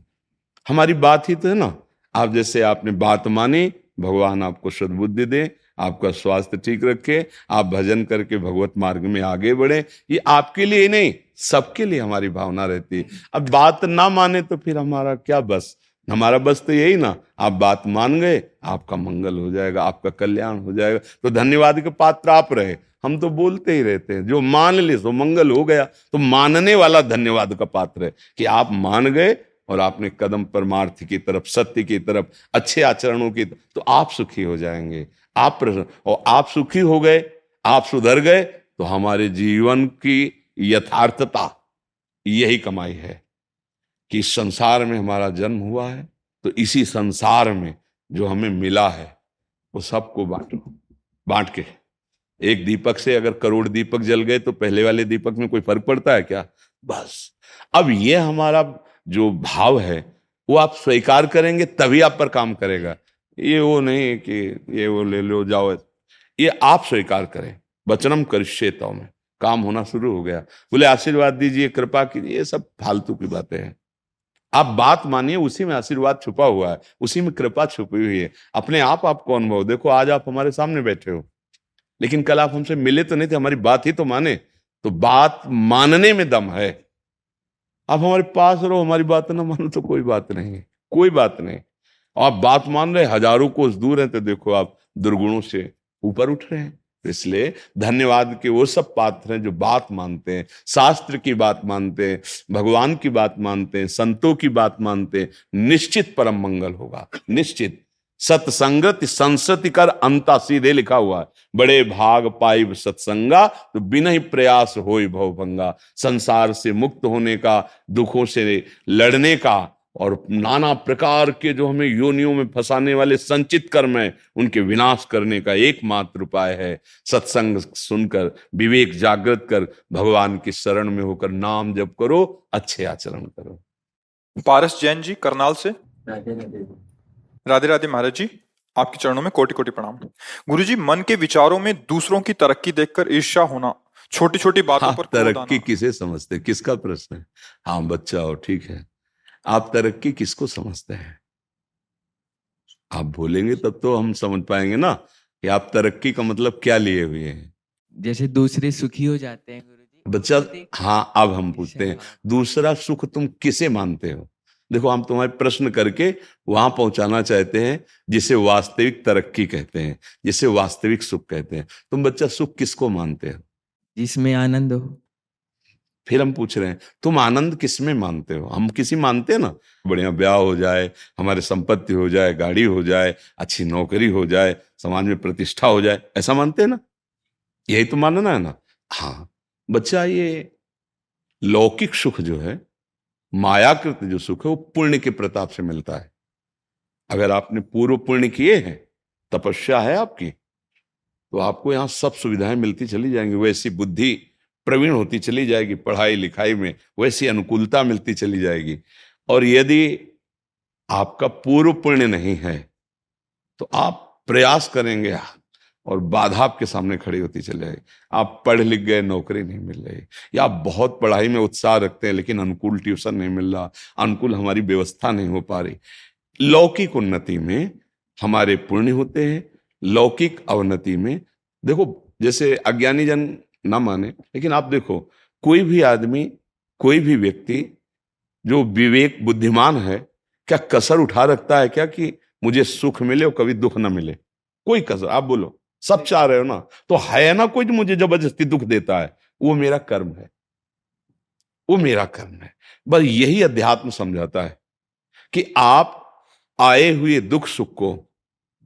हमारी बात ही तो है ना। आप जैसे आपने बात मानी, भगवान आपको सद्बुद्धि दे, आपका स्वास्थ्य ठीक रखे, आप भजन करके भगवत मार्ग में आगे बढ़े। ये आपके लिए नहीं सबके लिए हमारी भावना रहती है। अब बात ना माने तो फिर हमारा क्या बस? हमारा बस तो यही ना, आप बात मान गए, आपका मंगल हो जाएगा, आपका कल्याण हो जाएगा तो धन्यवाद के पात्र आप रहे। हम तो बोलते ही रहते हैं, जो मान ले तो मंगल हो गया तो मानने वाला धन्यवाद का पात्र है कि आप मान गए और आपने कदम परमार्थ की तरफ़, सत्य की तरफ़, अच्छे आचरणों की तो आप सुखी हो जाएँगे। आप और आप सुखी हो गए, आप सुधर गए तो हमारे जीवन की यथार्थता, यही कमाई है कि संसार में हमारा जन्म हुआ है तो इसी संसार में जो हमें मिला है, वो सबको बांटो, बांट के। एक दीपक से अगर करोड़ दीपक जल गए तो पहले वाले दीपक में कोई फ़र्क पड़ता है क्या? बस। अब ये हमारा जो भाव है, वो आप स्वीकार करेंगे, तभी आप पर काम करेगा। ये वो नहीं कि ये वो ले लो, जाओ। ये आप स्वीकार करें। वचनम करिष्ये तो में। काम होना शुरू हो गया। बोले, आशीर्वाद दीजिए, कृपा कीजिए। ये सब फालतू की बातें हैं। आप बात मानिए, उसी में आशीर्वाद छुपा हुआ है, उसी में कृपा छुपी हुई है। अपने आप आपको अनुभव। देखो, आज आप हमारे सामने बैठे हो, लेकिन कल आप हमसे मिले तो नहीं थे, हमारी बात ही तो माने। तो बात मानने में दम है। आप हमारे पास रहो, हमारी बात ना मानो तो कोई बात नहीं है, कोई बात नहीं। आप बात मान रहे हज़ारों कोस दूर हैं तो देखो आप दुर्गुणों से ऊपर उठ रहे हैं। इसलिए धन्यवाद के वो सब पात्र हैं जो बात मानते हैं, शास्त्र की बात मानते हैं, भगवान की बात मानते हैं, संतों की बात मानते हैं, निश्चित परम मंगल होगा, निश्चित। सत्संगति संसति कर अंता सीधे लिखा हुआ है, बड़े भाग पाइब सत्संगा तो बिना ही प्रयास हो भवभंगा संसार से मुक्त होने का, दुखों से लड़ने का और नाना प्रकार के जो हमें योनियों में फंसाने वाले संचित कर्म है उनके विनाश करने का एकमात्र उपाय है। सत्संग सुनकर विवेक जागृत कर भगवान की शरण में होकर नाम जप करो अच्छे आचरण करो। पारस जैन जी करनाल से। राधे राधे महाराज जी आपके चरणों में कोटि कोटि प्रणाम। गुरु जी मन के विचारों में दूसरों की तरक्की देखकर ईर्ष्या होना छोटी छोटी बातों हाँ, पर तरक्की किसे समझते? किसका प्रश्न है? हाँ बच्चा हो ठीक है। आप तरक्की किसको समझते हैं? आप बोलेंगे तब तो हम समझ पाएँगे ना कि आप तरक्की का मतलब क्या लिए हुए हैं। जैसे दूसरे सुखी हो जाते हैं बच्चा हाँ अब हम पूछते हैं। दूसरा सुख तुम किसे मानते हो? देखो हम तुम्हारे प्रश्न करके वहाँ पहुंचाना चाहते हैं जिसे वास्तविक तरक्की कहते हैं जिसे वास्तविक सुख कहते हैं। तुम बच्चा सुख किसको मानते हो? जिसमें आनंद हो। फिर हम पूछ रहे हैं, तुम आनंद किसमें मानते हो? हम किसी मानते हैं ना? बढ़िया, ब्याह हो जाए, हमारे संपत्ति हो जाए, गाड़ी हो जाए, अच्छी नौकरी हो जाए, समाज में प्रतिष्ठा हो जाए, ऐसा मानते हैं ना? यही तो मानना है ना? हाँ। बच्चा, ये लौकिक सुख जो है, मायाकृत जो सुख है, वो पुण्य के प्रताप से मिलता है। अगर आपने पूर्व पुण्य किए हैं, तपस्या है आपकी तो आपको यहाँ सब सुविधाएँ मिलती चली जाएँगी। वैसी बुद्धि प्रवीण होती चली जाएगी, पढ़ाई लिखाई में वैसी अनुकूलता मिलती चली जाएगी। और यदि आपका पूर्व पुण्य नहीं है तो आप प्रयास करेंगे और बाधा आपके सामने खड़ी होती चली जाएगी। आप पढ़ लिख गए, नौकरी नहीं मिल रही। या आप बहुत पढ़ाई में उत्साह रखते हैं, लेकिन अनुकूल ट्यूशन नहीं मिल रहा, अनुकूल हमारी व्यवस्था नहीं हो पा रही। लौकिक उन्नति में हमारे पुण्य होते हैं, लौकिक अवनति में। देखो, जैसे अज्ञानी जन ना माने। लेकिन आप देखो, कोई भी आदमी, कोई भी व्यक्ति जो विवेक बुद्धिमान है, क्या कसर उठा रखता है क्या कि मुझे सुख मिले और कभी दुख ना मिले? कोई कसर, आप बोलो। सब चाह रहे हो ना? तो है ना कोई मुझे ज़बरदस्ती दुख देता है? वो मेरा कर्म है। वो मेरा कर्म है। बस यही अध्यात्म समझाता है कि आप आए हुए दुख सुख को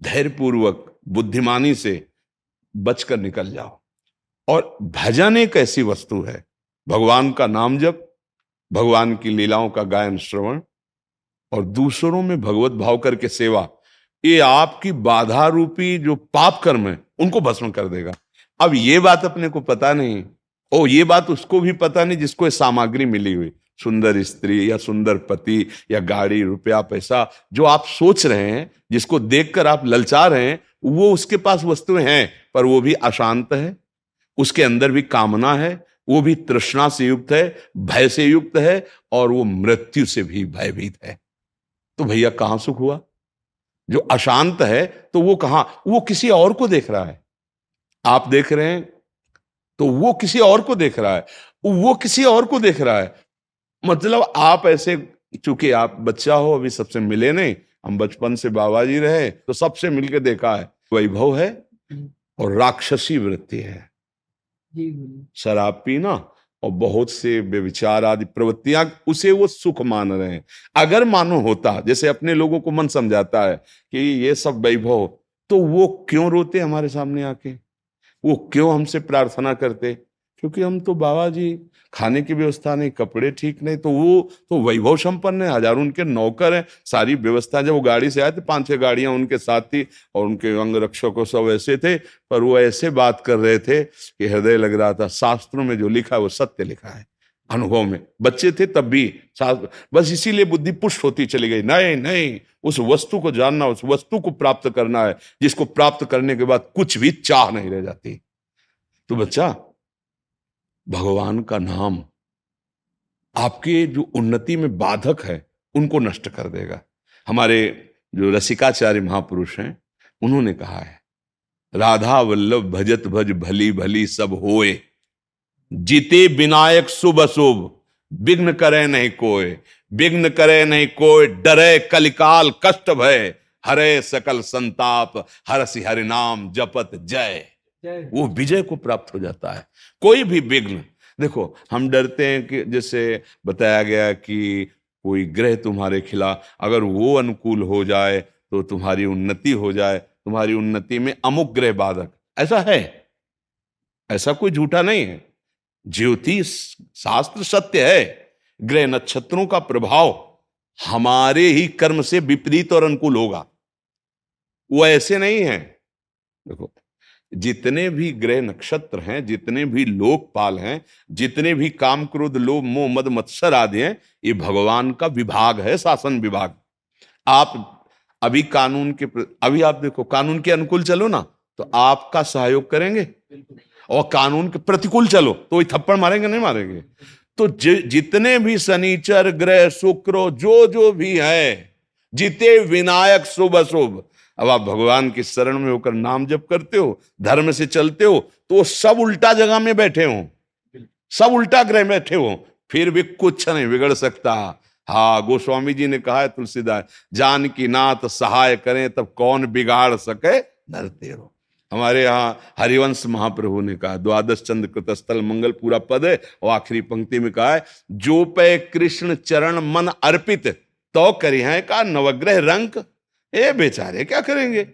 धैर्यपूर्वक, बुद्धिमानी से बचकर निकल जाओ। और भजन एक ऐसी वस्तु है। भगवान का नाम जप, भगवान की लीलाओं का गायन श्रवण और दूसरों में भगवत भाव करके सेवा, ये आपकी बाधा रूपी जो पाप कर्म है, उनको भस्म कर देगा। अब ये बात अपने को पता नहीं। ओ, ये बात उसको भी पता नहीं जिसको सामग्री मिली हुई। सुंदर स्त्री या सुंदर पति या गाड़ी, रुपया, पैसा, जो आप सोच रहे हैं, जिसको देखकर आप ललचा रहे हैं, वो उसके पास वस्तुएँ हैं, पर वो भी अशांत है। उसके अंदर भी कामना है वो भी तृष्णा से युक्त है भय से युक्त है और वो मृत्यु से भी भयभीत है। तो भैया कहाँ सुख हुआ? जो अशांत है तो वो कहा? वो किसी और को देख रहा है। आप देख रहे हैं तो वो किसी और को देख रहा है। वो किसी और को देख रहा है। मतलब आप ऐसे चूँकि आप बच्चा हो अभी सबसे मिले नहीं हम बचपन से बाबा जी रहे तो सबसे मिलके देखा है वैभव है और राक्षसी वृत्ति है। शराब पीना और बहुत से व्यविचार आदि प्रवृत्तियाँ, उसे वो सुख मान रहे हैं। अगर मानो होता, जैसे अपने लोगों को मन समझाता है कि ये सब वैभव तो वो क्यों रोते हमारे सामने आके? वो क्यों हमसे प्रार्थना करते? क्योंकि हम तो बाबा जी, खाने की व्यवस्था नहीं, कपड़े ठीक नहीं तो वो तो वैभव संपन्न है, हज़ारों उनके नौकर हैं, सारी व्यवस्था, जब वो गाड़ी से आए थे, पाँच छह गाड़ियाँ उनके साथ थी, और उनके अंग रक्षकों सब ऐसे थे, पर वो ऐसे बात कर रहे थे कि हृदय लग रहा था, शास्त्रों में जो लिखा है, वो सत्य लिखा है, अनुभव में। बच्चे थे तब भी बस इसीलिए बुद्धि पुष्ट होती चली गई, नहीं नहीं, उस वस्तु को जानना, उस वस्तु को प्राप्त करना है, जिसको प्राप्त करने के बाद कुछ भी चाह नहीं रह जाती। तो बच्चा भगवान का नाम आपके जो उन्नति में बाधक है, उनको नष्ट कर देगा। हमारे जो रसिकाचार्य महापुरुष हैं, उन्होंने कहा है, राधा वल्लभ भजत भज भली भली सब होए, जीते विनायक शुभ अशुभ, विघ्न करे नहीं कोय विघ्न करे नहीं कोय डरे कलिकाल कष्ट भय, हरे सकल संताप हरसि हरिनाम जपत जय। वो विजय को प्राप्त हो जाता है। कोई भी विघ्न, देखो, हम डरते हैं कि जैसे बताया गया कि कोई ग्रह तुम्हारे खिलाफ अगर वो अनुकूल हो जाए तो तुम्हारी उन्नति हो जाए, तुम्हारी उन्नति में अमुक ग्रह बाधक। ऐसा है? ऐसा कोई झूठा नहीं है। ज्योतिष शास्त्र सत्य है। ग्रह नक्षत्रों का प्रभाव हमारे ही कर्म से विपरीत और अनुकूल होगा। वो ऐसे नहीं है। देखो जितने भी ग्रह नक्षत्र हैं जितने भी लोकपाल हैं जितने भी काम क्रोध लोभ मोह मद मत्सर आदि हैं ये भगवान का विभाग है शासन विभाग। आप अभी कानून के अभी आप देखो कानून के अनुकूल चलो ना तो आपका सहयोग करेंगे। और कानून के प्रतिकूल चलो तो वही थप्पड़ मारेंगे नहीं मारेंगे? तो जितने भी शनिचर ग्रह शुक्र जो जो भी है जिते विनायक शुभ अशुभ अब आप भगवान की शरण में होकर नाम जप करते हो, धर्म से चलते हो तो वो सब उल्टा जगह में बैठे हो। सब उल्टा ग्रह बैठे हो, फिर भी कुछ नहीं बिगड़ सकता। हाँ गोस्वामी जी ने कहा है तुलसीदास, जान की नाथ सहाय करें, तब कौन बिगाड़ सके? नरते रहो। हमारे यहाँ हरिवंश महाप्रभु ने कहा, द्वादश चंद्र कृतस्थल मंगल पूरा पद है, और आखिरी पंक्ति में कहा है, जो पे कृष्ण चरण मन अर्पित तो करी है का नवग्रह रंक। ए बेचारे क्या करेंगे?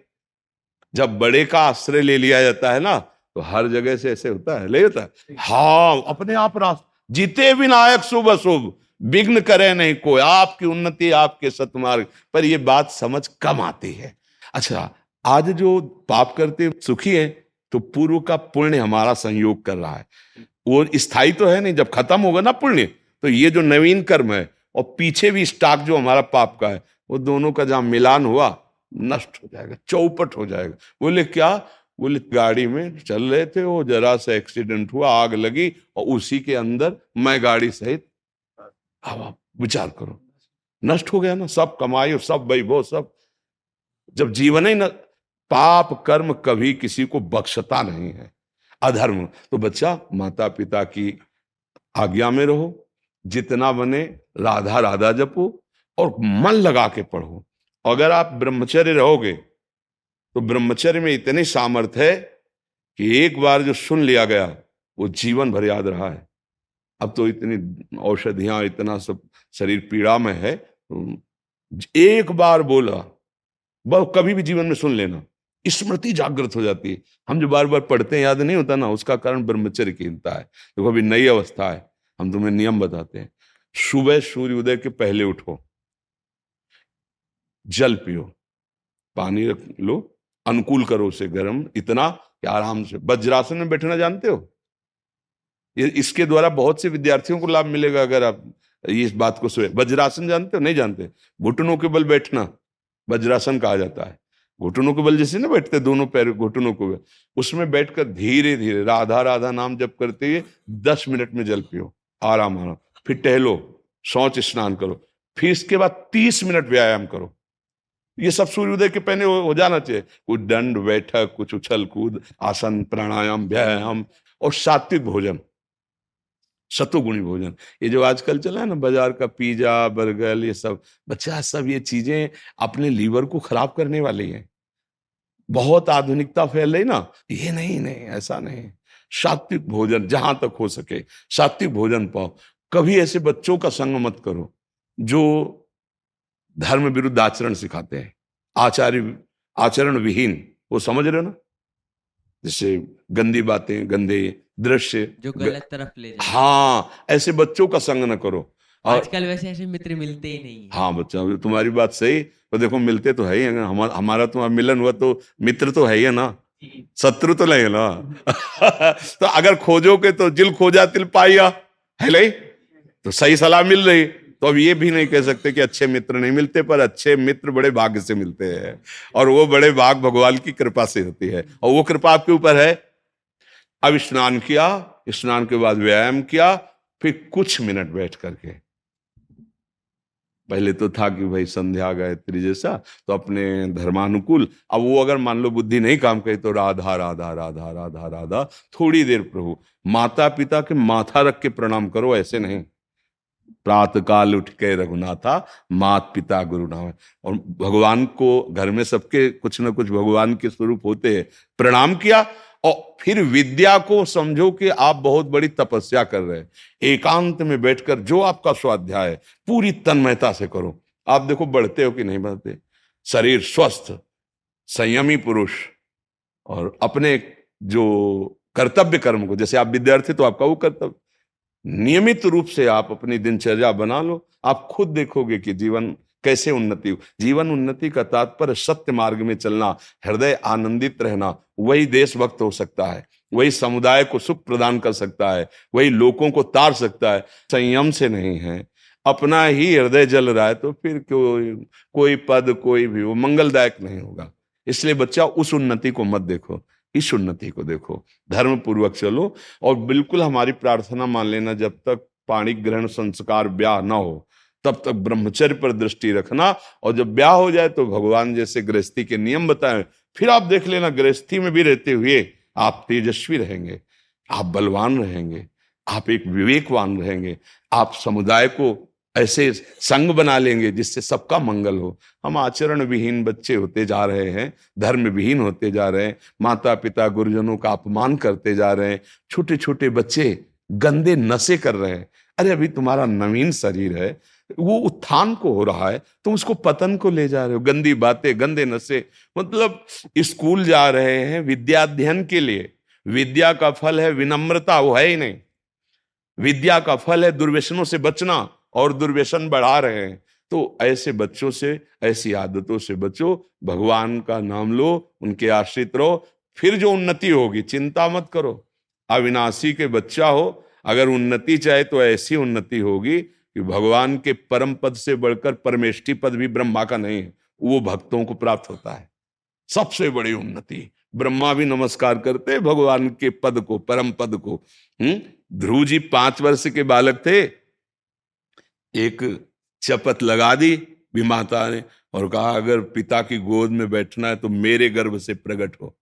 जब बड़े का आश्रय ले लिया जाता है ना तो हर जगह से ऐसे होता है ले होता है। हाँ अपने आप रास जीते विनायक शुभ अशुभ विघ्न करे नहीं कोई आपकी उन्नति आपके सतमार्ग पर ये बात समझ कम आती है। अच्छा आज जो पाप करते सुखी है तो पूर्व का पुण्य हमारा संयोग कर रहा है। वो स्थायी तो है नहीं जब खत्म होगा ना पुण्य तो ये जो नवीन कर्म है और पीछे भी स्टॉक जो हमारा पाप का है वो दोनों का जहाँ मिलान हुआ, नष्ट हो जाएगा, चौपट हो जाएगा। बोले, क्या? बोले, गाड़ी में चल रहे थे, वो जरा सा एक्सीडेंट हुआ, आग लगी और उसी के अंदर मैं गाड़ी सहित अब आप विचार करो। नष्ट हो गया ना, सब कमाई और सब वैभव, सब। जब जीवन ही न, पाप कर्म कभी किसी को बख्शता नहीं है। अधर्म। तो बच्चा माता पिता की आज्ञा में रहो, जितना बने राधा राधा जपो और मन लगा के पढ़ो। अगर आप ब्रह्मचर्य रहोगे तो ब्रह्मचर्य में इतनी सामर्थ्य है कि एक बार जो सुन लिया गया, वो जीवन भर याद रहा है। अब तो इतनी औषधियाँ, इतना सब शरीर पीड़ा में है एक बार बोला, बस कभी भी जीवन में सुन लेना। स्मृति जागृत हो जाती है। हम जो बार बार पढ़ते हैं, याद नहीं होता ना, उसका कारण ब्रह्मचर्य कीनता है। देखो तो अभी नई अवस्था है। हम तुम्हें नियम बताते हैं। सुबह सूर्य उदय के पहले उठो। जल पियो। पानी रख लो, अनुकूल करो उसे गर्म। इतना कि आराम से। वज्रासन में बैठना जानते हो? ये, इसके द्वारा बहुत से विद्यार्थियों को लाभ मिलेगा अगर आप इस बात को सोए वज्रासन जानते हो? नहीं जानते। घुटनों के बल बैठना वज्रासन कहा जाता है। घुटनों के बल जैसे ना बैठते दोनों पैर घुटनों को। उसमें बैठकर धीरे धीरे राधा राधा नाम जप करते हुए दस मिनट में जल पियो। आराम आराम फिर टहलो, शौच स्नान करो। फिर इसके बाद तीस मिनट व्यायाम करो। ये सब सूर्योदय के पहले हो, जाना चाहिए। कुछ दंड बैठक कुछ उछल कूद आसन प्राणायाम व्यायाम और सात्विक भोजन सतुगुणी भोजन। ये जो आजकल चला है ना बाज़ार का पिज्जा बर्गर ये सब बच्चा सब ये चीज़ें अपने लीवर को खराब करने वाली हैं। बहुत आधुनिकता फैल रही ना ये नहीं नहीं ऐसा नहीं। सात्विक भोजन जहाँ तक हो सके सात्विक भोजन पाओ। कभी ऐसे बच्चों का संग मत करो जो धर्म विरुद्ध आचरण सिखाते हैं। आचार्य आचरण विहीन वो समझ रहे हो ना? जैसे गंदी बातें गंदे दृश्य जो गलत तरफ़ ले जाए हाँ। ऐसे बच्चों का संग न करो। आजकल वैसे ऐसे मित्र मिलते ही नहीं हाँ। बच्चा तुम्हारी बात सही तो देखो मिलते तो है ही हमारा हमारा तुम्हारा मिलन हुआ तो मित्र तो है ही है ना? शत्रु तो नहीं ना? तो अगर खोजोगे तो जिल खोजा तिल पाइया है नहीं? तो सही सलाह मिल रही। तो अब ये भी नहीं कह सकते कि अच्छे मित्र नहीं मिलते, पर अच्छे मित्र बड़े भाग्य से मिलते हैं। और वो बड़े भाग भगवान की कृपा से होती है। और वो कृपा आपके ऊपर है। अब स्नान किया, स्नान के बाद व्यायाम किया, फिर कुछ मिनट बैठ करके। पहले तो था कि भाई संध्या गायत्री जैसा तो अपने धर्मानुकूल। अब वो अगर मान लो बुद्धि नहीं काम करे तो राधा राधा राधा राधा राधा, थोड़ी देर प्रभु। माता पिता के माथा रख के प्रणाम करो, ऐसे नहीं। प्रात काल उठ के रघुनाथा मात पिता गुरु नाम। और भगवान को घर में सबके कुछ ना कुछ भगवान के स्वरूप होते हैं। प्रणाम किया और फिर विद्या को समझो कि आप बहुत बड़ी तपस्या कर रहे हैं। एकांत में बैठकर जो आपका स्वाध्याय है, पूरी तन्मयता से करो। आप देखो बढ़ते हो कि नहीं बढ़ते? शरीर स्वस्थ, संयमी पुरुष और अपने जो कर्तव्य कर्म को, जैसे आप विद्यार्थी तो आपका वो कर्तव्य। नियमित रूप से आप अपनी दिनचर्या बना लो। आप खुद देखोगे कि जीवन कैसे उन्नति हो जीवन उन्नति का तात्पर्य सत्य मार्ग में चलना, हृदय आनंदित रहना, वही देशभक्त हो सकता है, वही समुदाय को सुख प्रदान कर सकता है, वही लोगों को तार सकता है। संयम से नहीं है। अपना ही हृदय जल रहा है तो फिर कोई कोई पद, कोई भी वो मंगलदायक नहीं होगा। इसलिए बच्चा उस उन्नति को मत देखो। इस उन्नति को देखो धर्म पूर्वक चलो और बिल्कुल हमारी प्रार्थना मान लेना, जब तक पाणी ग्रहण संस्कार ब्याह ना हो, तब तक ब्रह्मचर्य पर दृष्टि रखना और जब ब्याह हो जाए तो भगवान जैसे गृहस्थी के नियम बताए। फिर आप देख लेना, गृहस्थी में भी रहते हुए आप तेजस्वी रहेंगे, आप बलवान रहेंगे, आप एक विवेकवान रहेंगे, आप समुदाय को ऐसे संग बना लेंगे जिससे सबका मंगल हो। हम आचरण विहीन बच्चे होते जा रहे हैं धर्म विहीन होते जा रहे हैं माता पिता गुरुजनों का अपमान करते जा रहे हैं छोटे छोटे बच्चे गंदे नशे कर रहे हैं। अरे अभी तुम्हारा नवीन शरीर है, वो उत्थान को हो रहा है, तुम उसको पतन को ले जा रहे हो। गंदी बातें, गंदे नशे मतलब स्कूल जा रहे हैं विद्याध्ययन के लिए। विद्या का फल है विनम्रता, वो है ही नहीं। विद्या का फल है दुर्व्यसनों से बचना। और दुर्व्यसन बढ़ा रहे हैं। तो ऐसे बच्चों से, ऐसी आदतों से बचो, भगवान का नाम लो, उनके आश्रित रहो, फिर जो उन्नति होगी, चिंता मत करो। अविनाशी के बच्चा हो, अगर उन्नति चाहे तो ऐसी उन्नति होगी कि भगवान के परम पद से बढ़कर परमेष्ठी पद भी ब्रह्मा का नहीं है, वो भक्तों को प्राप्त होता है। सबसे बड़ी उन्नति, ब्रह्मा भी नमस्कार करते भगवान के पद को, परम पद को। हम्म ध्रुव जी पाँच वर्ष के बालक थे एक चपत लगा दी भी माता ने और कहा, अगर पिता की गोद में बैठना है तो मेरे गर्भ से प्रकट हो।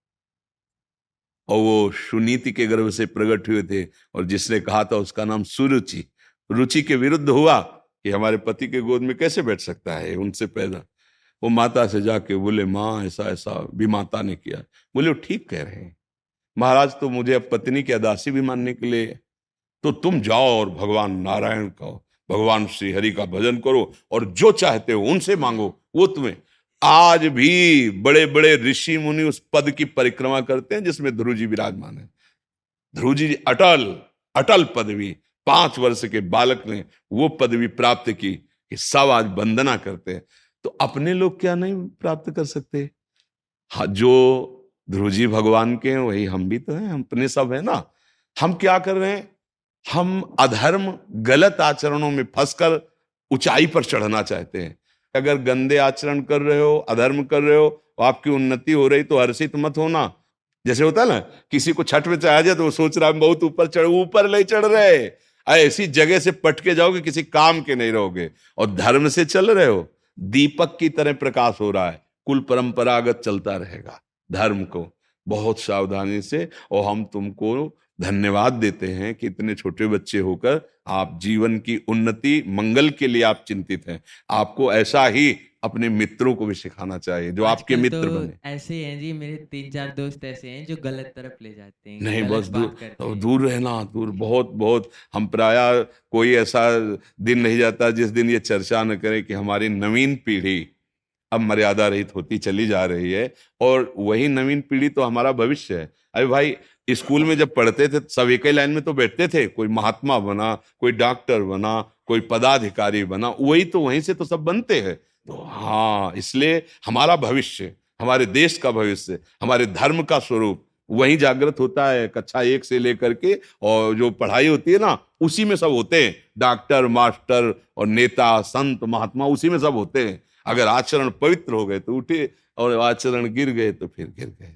और वो सुनीति के गर्भ से प्रकट हुए थे और जिसने कहा था उसका नाम सुरुचि। रुचि के विरुद्ध हुआ कि हमारे पति के गोद में कैसे बैठ सकता है उनसे पैदा वो माता से जाके बोले, माँ, ऐसा ऐसा, भी माता ने किया। बोले, वो ठीक कह रहे हैं। महाराज तो मुझे अब पत्नी की अदासी भी मानने के लिए तो तुम जाओ और भगवान नारायण का भगवान श्री हरि का भजन करो और जो चाहते हो उनसे मांगो, वो तुम्हें। आज भी बड़े बड़े ऋषि मुनि उस पद की परिक्रमा करते हैं जिसमें ध्रुव जी विराजमान है। ध्रुव जी अटल अटल पदवी, पाँच वर्ष के बालक ने वो पदवी प्राप्त की कि सब आज वंदना करते हैं। तो अपने लोग क्या नहीं प्राप्त कर सकते? हाँ जो ध्रुव जी भगवान के हैं, वही हम भी तो हैं अपने सब है ना। हम क्या कर रहे हैं? हम अधर्म गलत आचरणों में फंसकर ऊंचाई पर चढ़ना चाहते हैं। अगर गंदे आचरण कर रहे हो, अधर्म कर रहे हो आपकी उन्नति हो रही तो हर्षित मत होना। जैसे होता है ना, किसी को छठ में चढ़ा जाए तो वो सोच रहा है बहुत ऊपर चढ़, ऊपर ले चढ़ रहे। ऐसी जगह से पटके जाओगे, किसी काम के नहीं रहोगे। और धर्म से चल रहे हो, दीपक की तरह प्रकाश हो रहा है। कुल परंपरागत चलता रहेगा धर्म को। बहुत सावधानी से, और हम तुमको धन्यवाद देते हैं कि इतने छोटे बच्चे होकर आप जीवन की उन्नति मंगल के लिए आप चिंतित हैं। आपको ऐसा ही अपने मित्रों को भी सिखाना चाहिए जो आपके मित्र तो बने। ऐसे हैं जी मेरे तीन चार दोस्त ऐसे हैं जो गलत तरफ़ ले जाते हैं नहीं बस दूर तो दूर रहना दूर बहुत बहुत हम प्राय कोई ऐसा दिन नहीं जाता जिस दिन ये चर्चा न करें कि हमारी नवीन पीढ़ी अब मर्यादा रहित होती चली जा रही है और वही नवीन पीढ़ी तो हमारा भविष्य है। अरे भाई स्कूल में जब पढ़ते थे, सब एक ही लाइन में तो बैठते थे, कोई महात्मा बना, कोई डॉक्टर बना, कोई पदाधिकारी बना, वही तो वहीं से तो सब बनते हैं। तो हाँ इसलिए हमारा भविष्य, हमारे देश का भविष्य, हमारे धर्म का स्वरूप, वही जागृत होता है, कक्षा एक से लेकर के, और जो पढ़ाई होती है ना, उसी में सब होते हैं। डॉक्टर, मास्टर और नेता, संत, महात्मा, उसी में सब होते हैं। अगर आचरण पवित्र हो गए तो उठे, और आचरण गिर गए तो फिर गिर गए।